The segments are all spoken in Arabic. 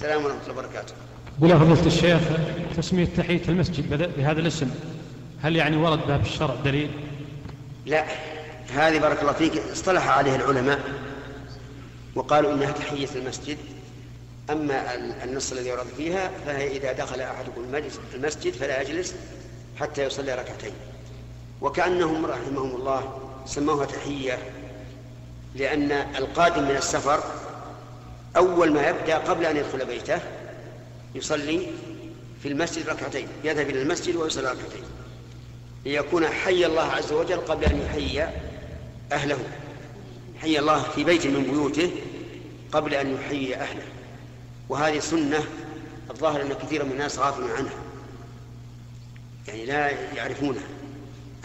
السلام ورحمة الله وبركاته قول فضيلة الشيخ تسمية تحية المسجد بهذا الاسم هل يعني ورد بها في الشرع دليل؟ لا هذه بارك الله فيك اصطلح عليه العلماء وقالوا إنها تحية المسجد أما النص الذي ورد فيها فهي إذا دخل أحدكم المسجد فلا يجلس حتى يصلي ركعتين وكأنهم رحمهم الله سموها تحية لأن القادم من السفر أول ما يبدأ قبل أن يدخل بيته يصلي في المسجد ركعتين يذهب إلى المسجد ويصلي ركعتين. ليكون حي الله عز وجل قبل أن يحيي أهله. حي الله في بيت من بيوته قبل أن يحيي أهله. وهذه سنة الظاهر أن كثير من الناس غافل عنها. يعني لا يعرفونها.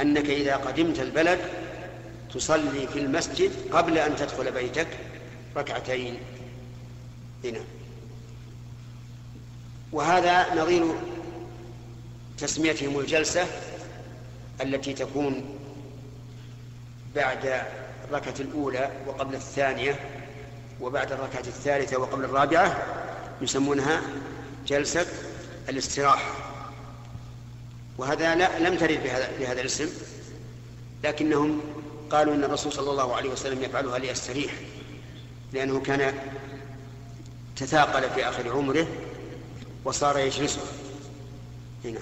أنك إذا قدمت البلد تصلي في المسجد قبل أن تدخل بيتك ركعتين. هنا وهذا نظير تسميتهم الجلسة التي تكون بعد الركعة الأولى وقبل الثانية وبعد الركعة الثالثة وقبل الرابعة يسمونها جلسة الاستراحة وهذا لا لم ترد بهذا, بهذا الاسم لكنهم قالوا إن الرسول صلى الله عليه وسلم يفعلها ليستريح لأنه كان تثاقل في آخر عمره وصار يجلسها. هنا.